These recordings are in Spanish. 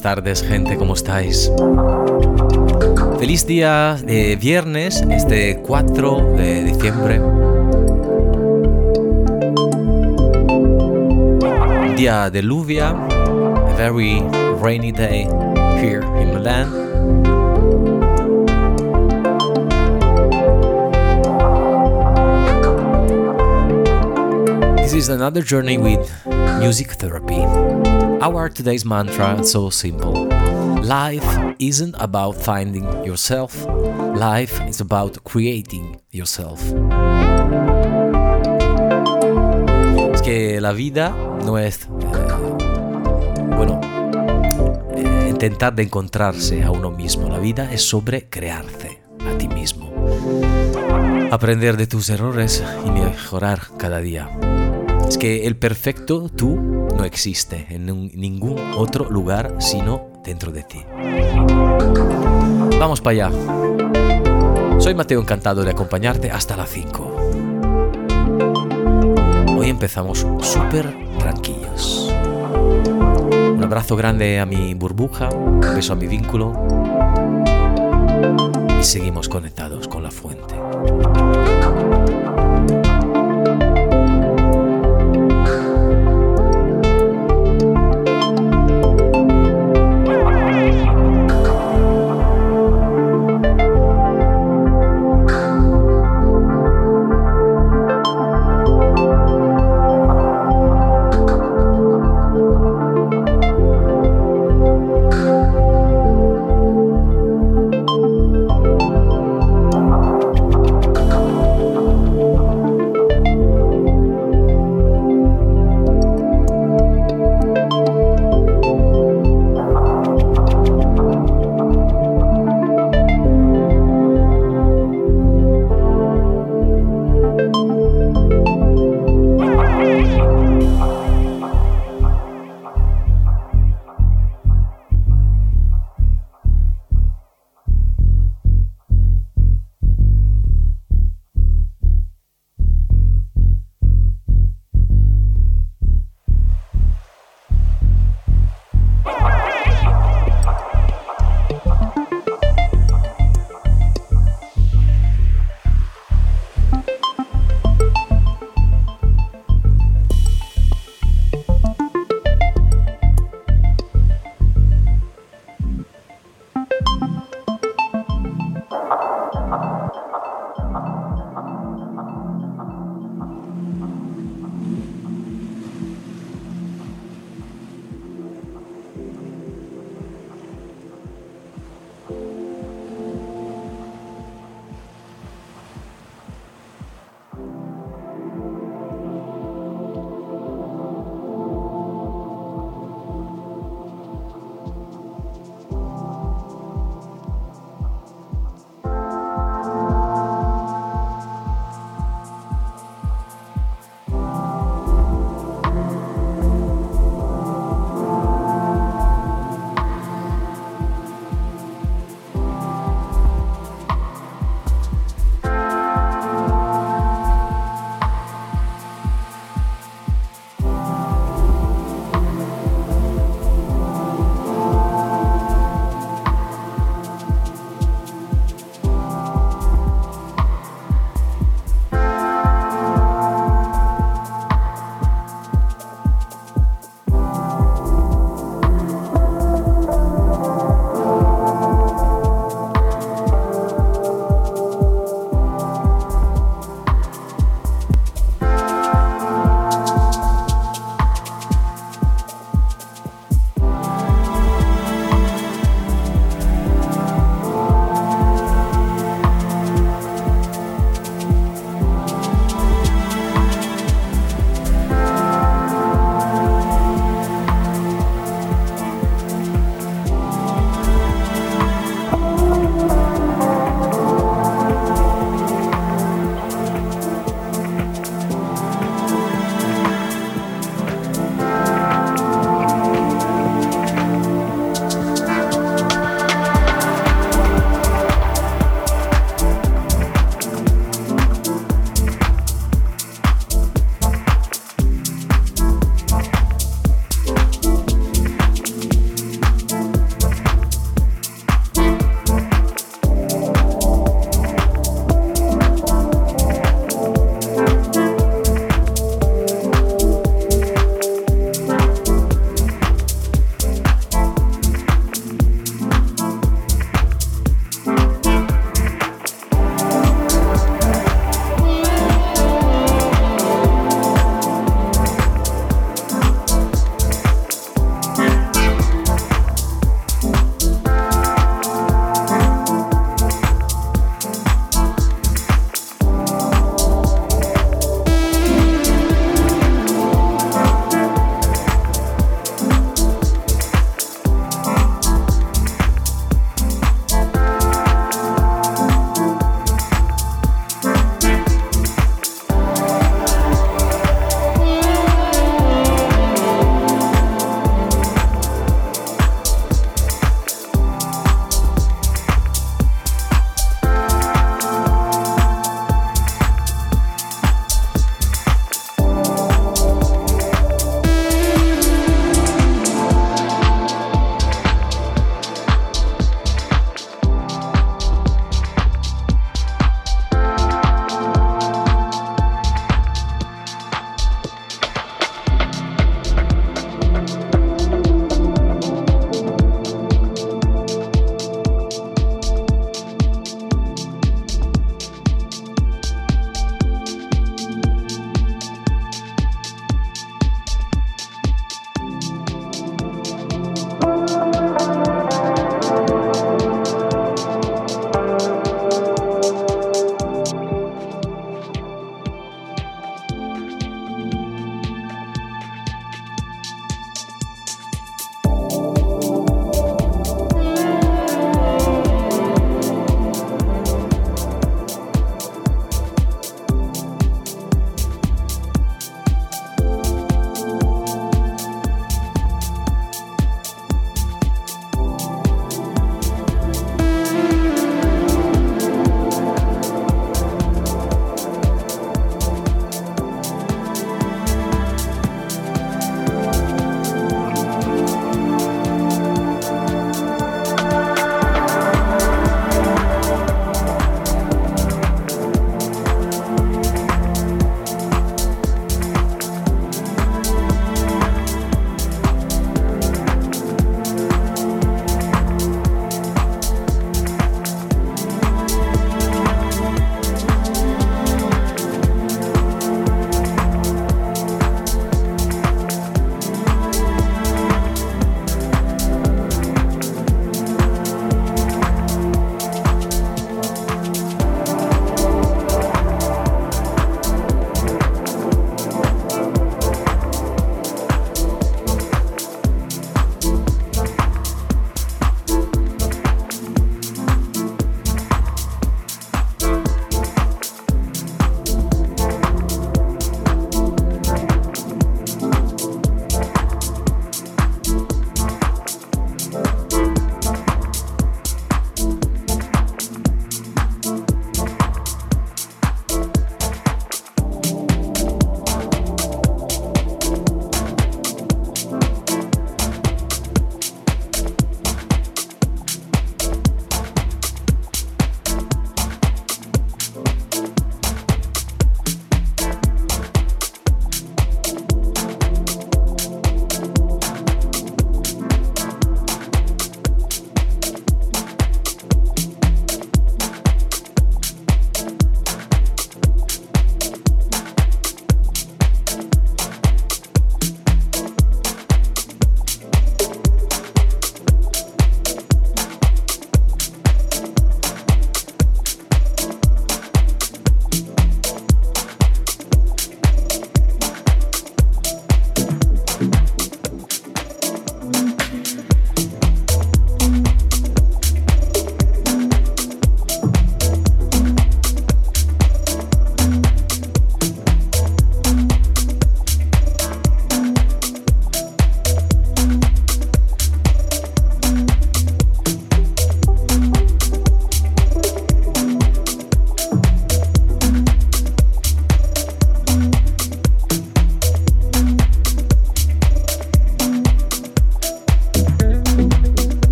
buenas tardes gente, ¿cómo estáis? Feliz día de viernes, este 4 de diciembre. Día de lluvia, a very rainy day here in Milan. This is another journey with music therapy. Our today's mantra is so simple. Life isn't about finding yourself, life is about creating yourself. Es que la vida no es, eh, bueno, eh, intentar de encontrarse a uno mismo. La vida es sobre crearse a ti mismo. Aprender de tus errores y mejorar cada día. Es que el perfecto tú no existe en ningún otro lugar sino dentro de ti. Vamos para allá. Soy Mateo, encantado de acompañarte hasta las 5. Hoy empezamos súper tranquilos. Un abrazo grande a mi burbuja, un beso a mi vínculo y seguimos conectados con la fuente.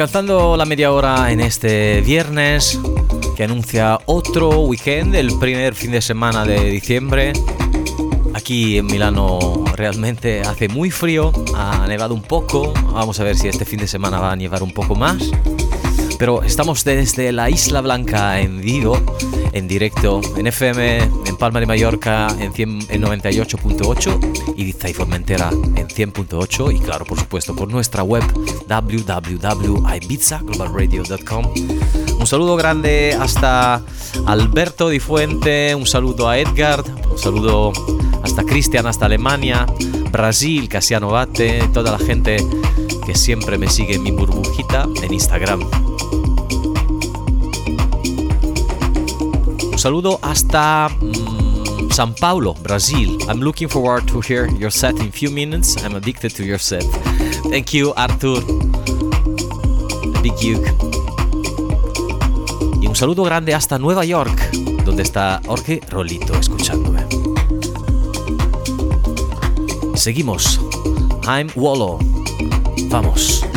Alcanzando la media hora en este viernes, que anuncia otro weekend, el primer fin de semana de diciembre. Aquí en Milano realmente hace muy frío, ha nevado un poco, vamos a ver si este fin de semana va a nevar un poco más. Pero estamos desde la Isla Blanca en Vigo, en directo, en FM, en Palma de Mallorca en, en 98.8, Ibiza y Formentera en 100.8 y claro, por supuesto, por nuestra web www.ibizaglobalradio.com. Un saludo grande hasta Alberto Di Fuente, un saludo a Edgar, un saludo hasta Cristian, hasta Alemania, Brasil, Casiano Bate, toda la gente que siempre me sigue en mi burbujita en Instagram. Saludo hasta um, Sao Paulo, Brazil. I'm looking forward to hear your set in few minutes. I'm addicted to your set. Thank you, Arthur. Big Duke. Y un saludo grande hasta Nueva York, donde está Jorge Rolito escuchándome. Seguimos. I'm Wallo. Vamos.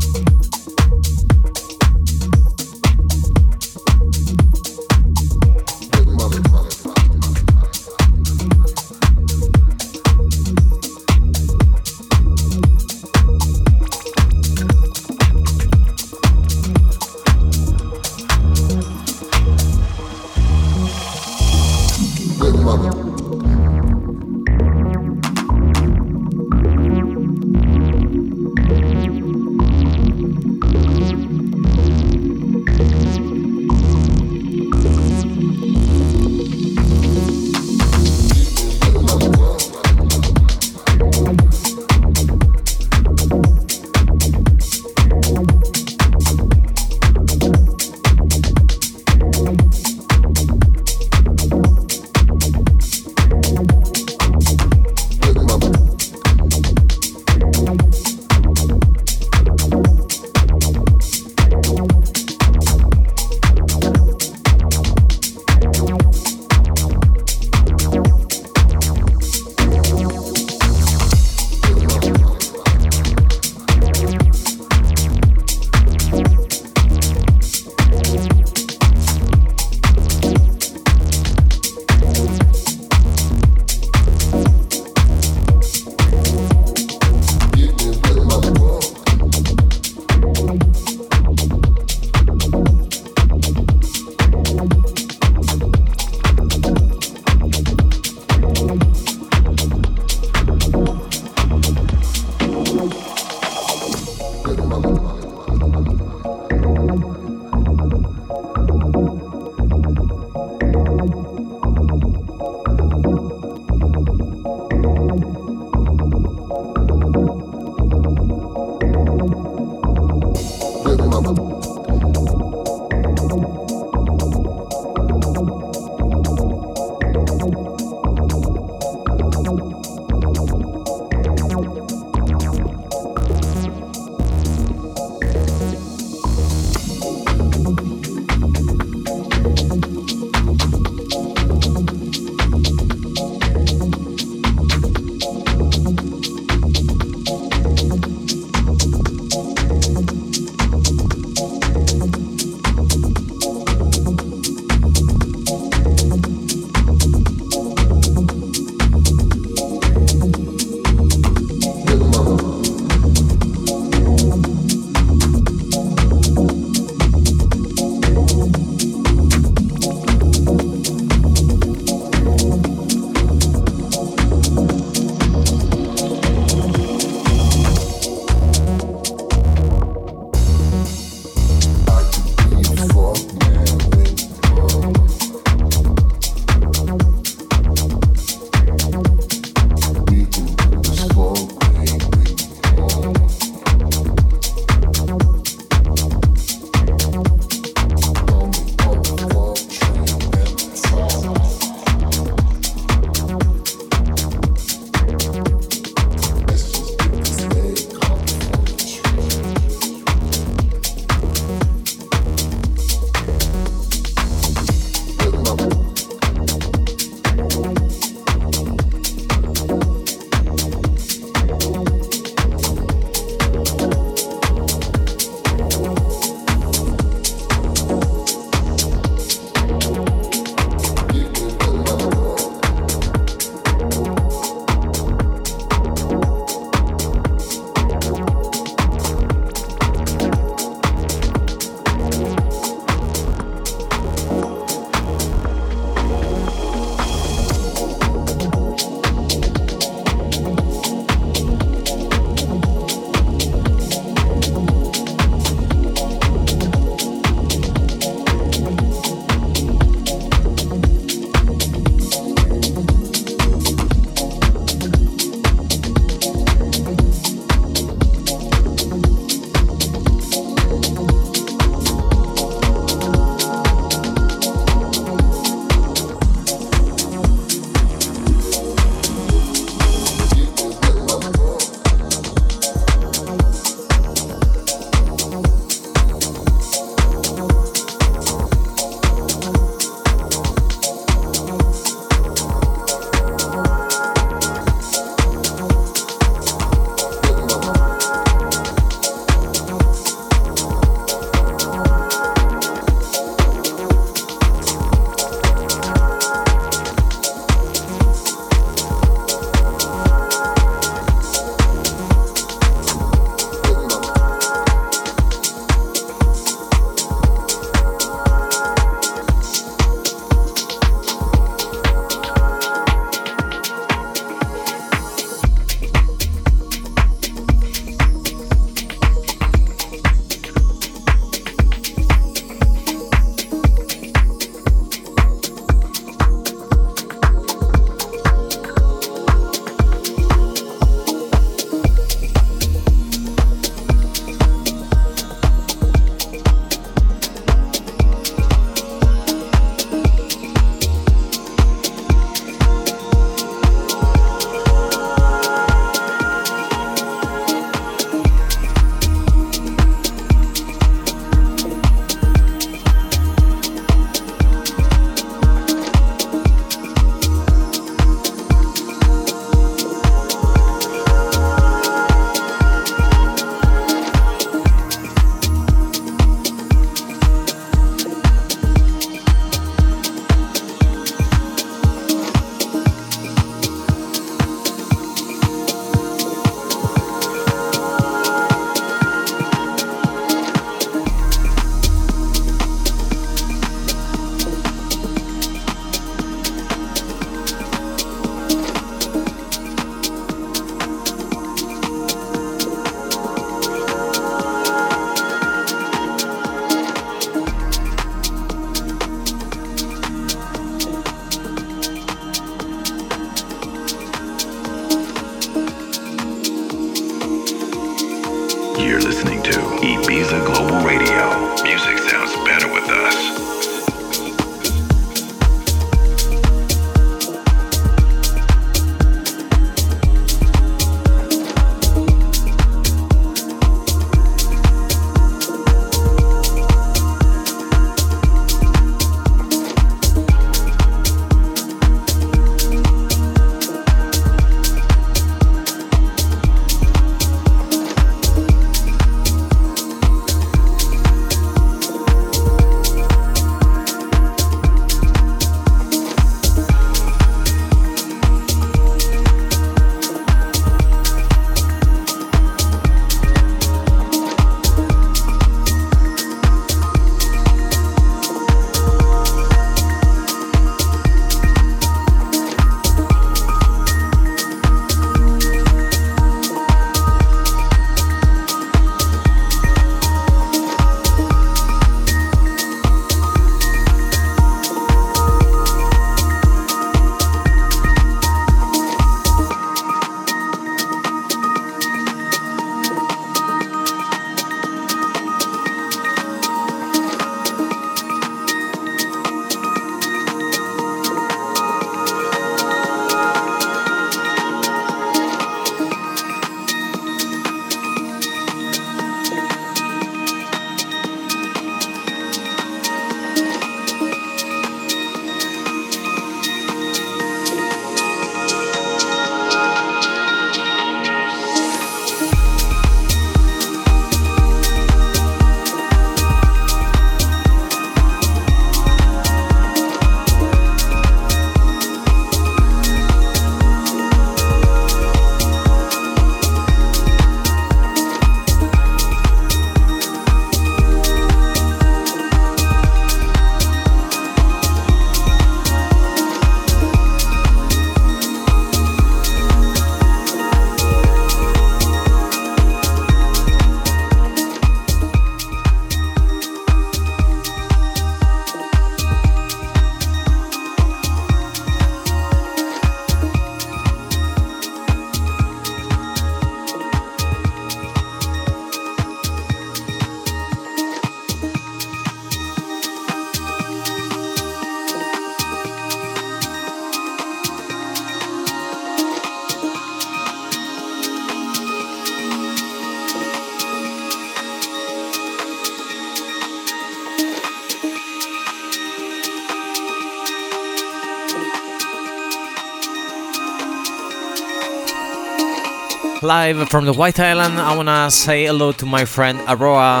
Live from the White Island. I wanna say hello to my friend Aroa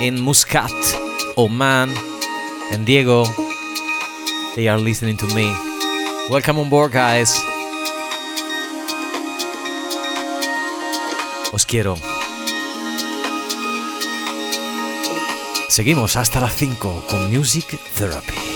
in Muscat, Oman, and Diego. They are listening to me. Welcome on board, guys. Os quiero. Seguimos hasta las 5 con Music Therapy.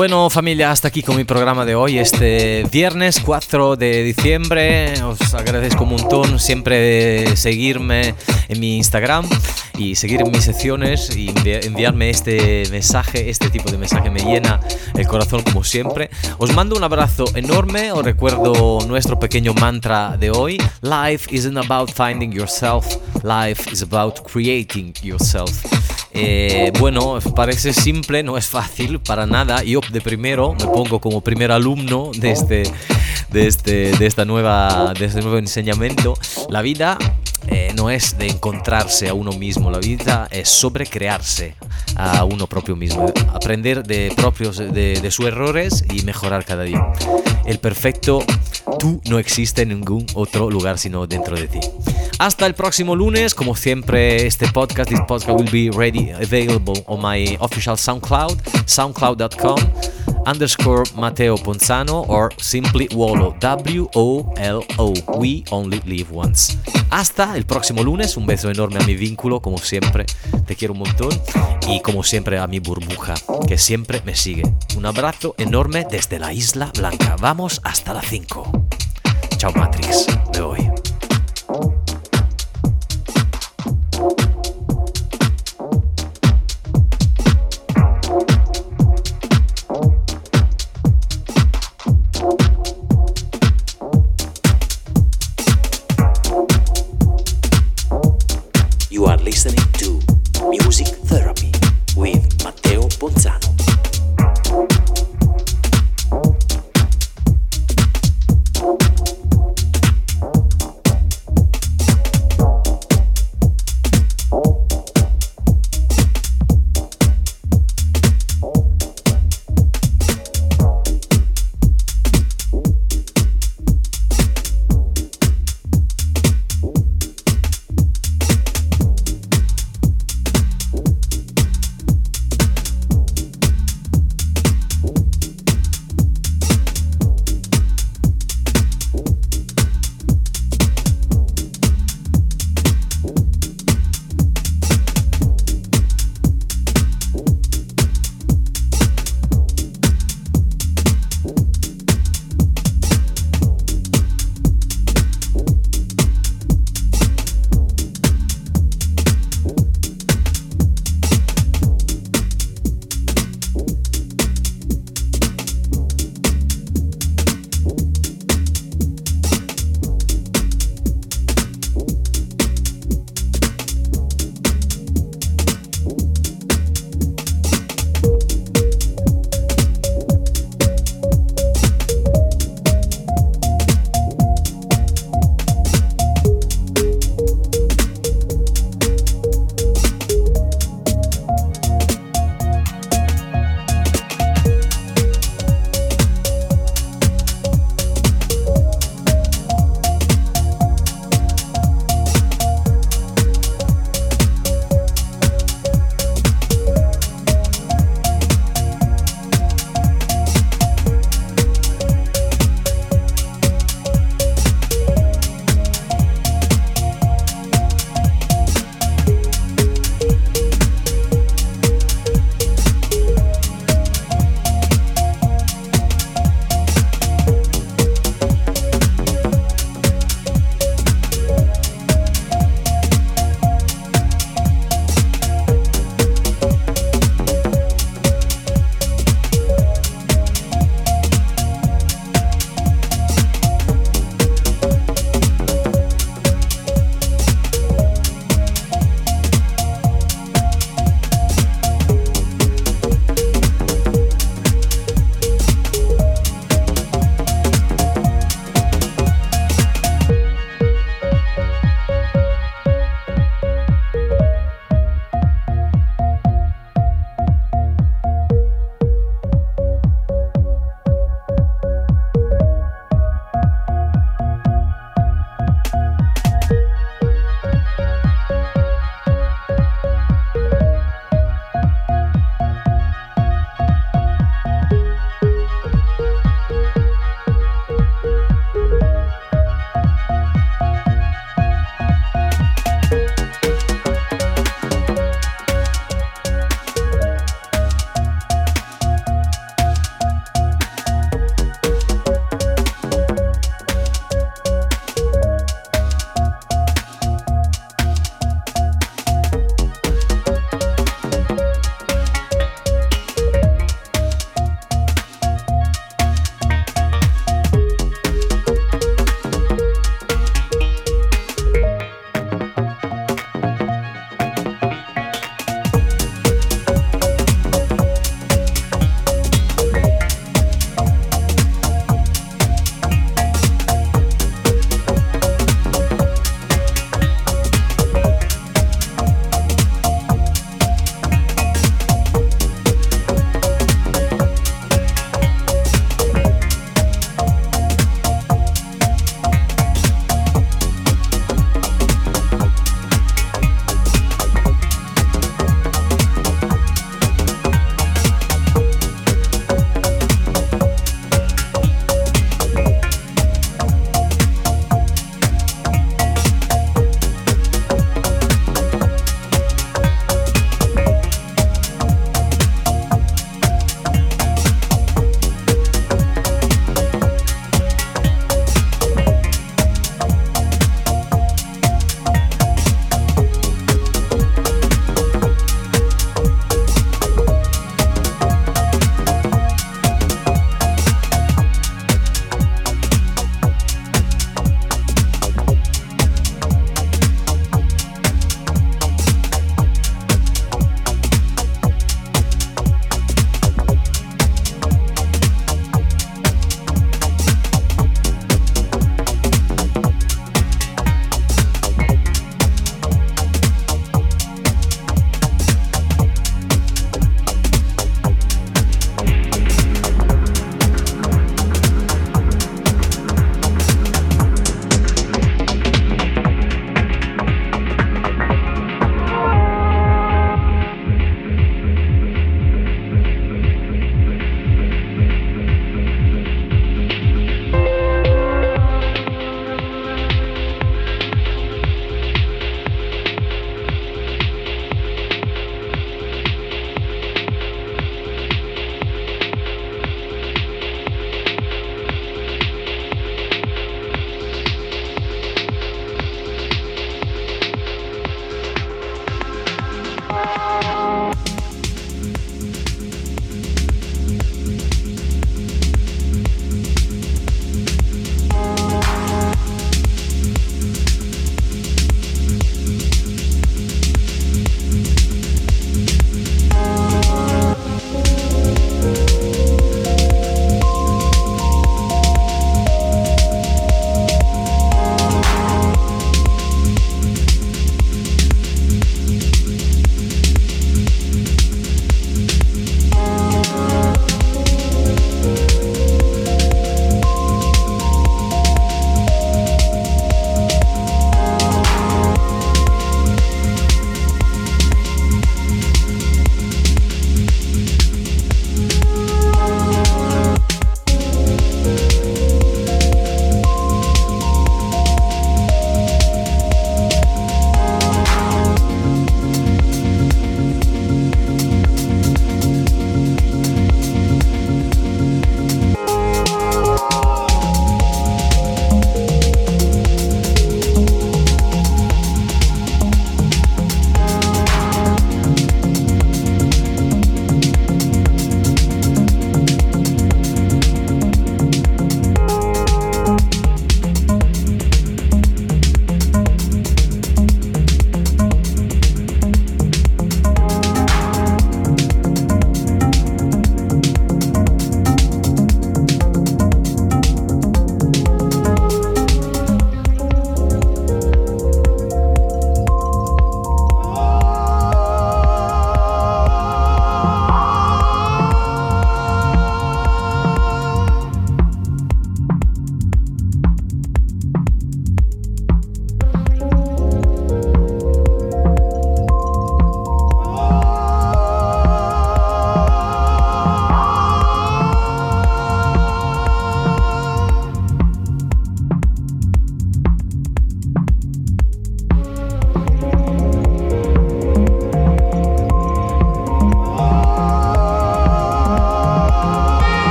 Bueno familia, hasta aquí con mi programa de hoy, este viernes 4 de diciembre. Os agradezco un montón siempre seguirme en mi Instagram y seguir mis secciones y enviarme este mensaje, este tipo de mensaje me llena el corazón como siempre. Os mando un abrazo enorme, os recuerdo nuestro pequeño mantra de hoy. Life isn't about finding yourself, life is about creating yourself. Eh, bueno, parece simple, no es fácil para nada. Yo de primero me pongo como primer alumno de este, de este, de esta nueva, de este nuevo enseñamiento. La vida eh, no es de encontrarse a uno mismo, la vida es sobre crearse a uno propio mismo, aprender de propios de sus errores y mejorar cada día. El perfecto tú no existe en ningún otro lugar sino dentro de ti. Hasta el próximo lunes, como siempre, este podcast, this podcast will be ready, available on my official SoundCloud, soundcloud.com underscore Mateo Ponzano or simply Wolo, W-O-L-O, we only live once. Hasta el próximo lunes, un beso enorme a mi vínculo, como siempre, te quiero un montón, y como siempre a mi burbuja, que siempre me sigue. Un abrazo enorme desde la Isla Blanca. Vamos hasta la 5. Chao Matrix, me voy. listening.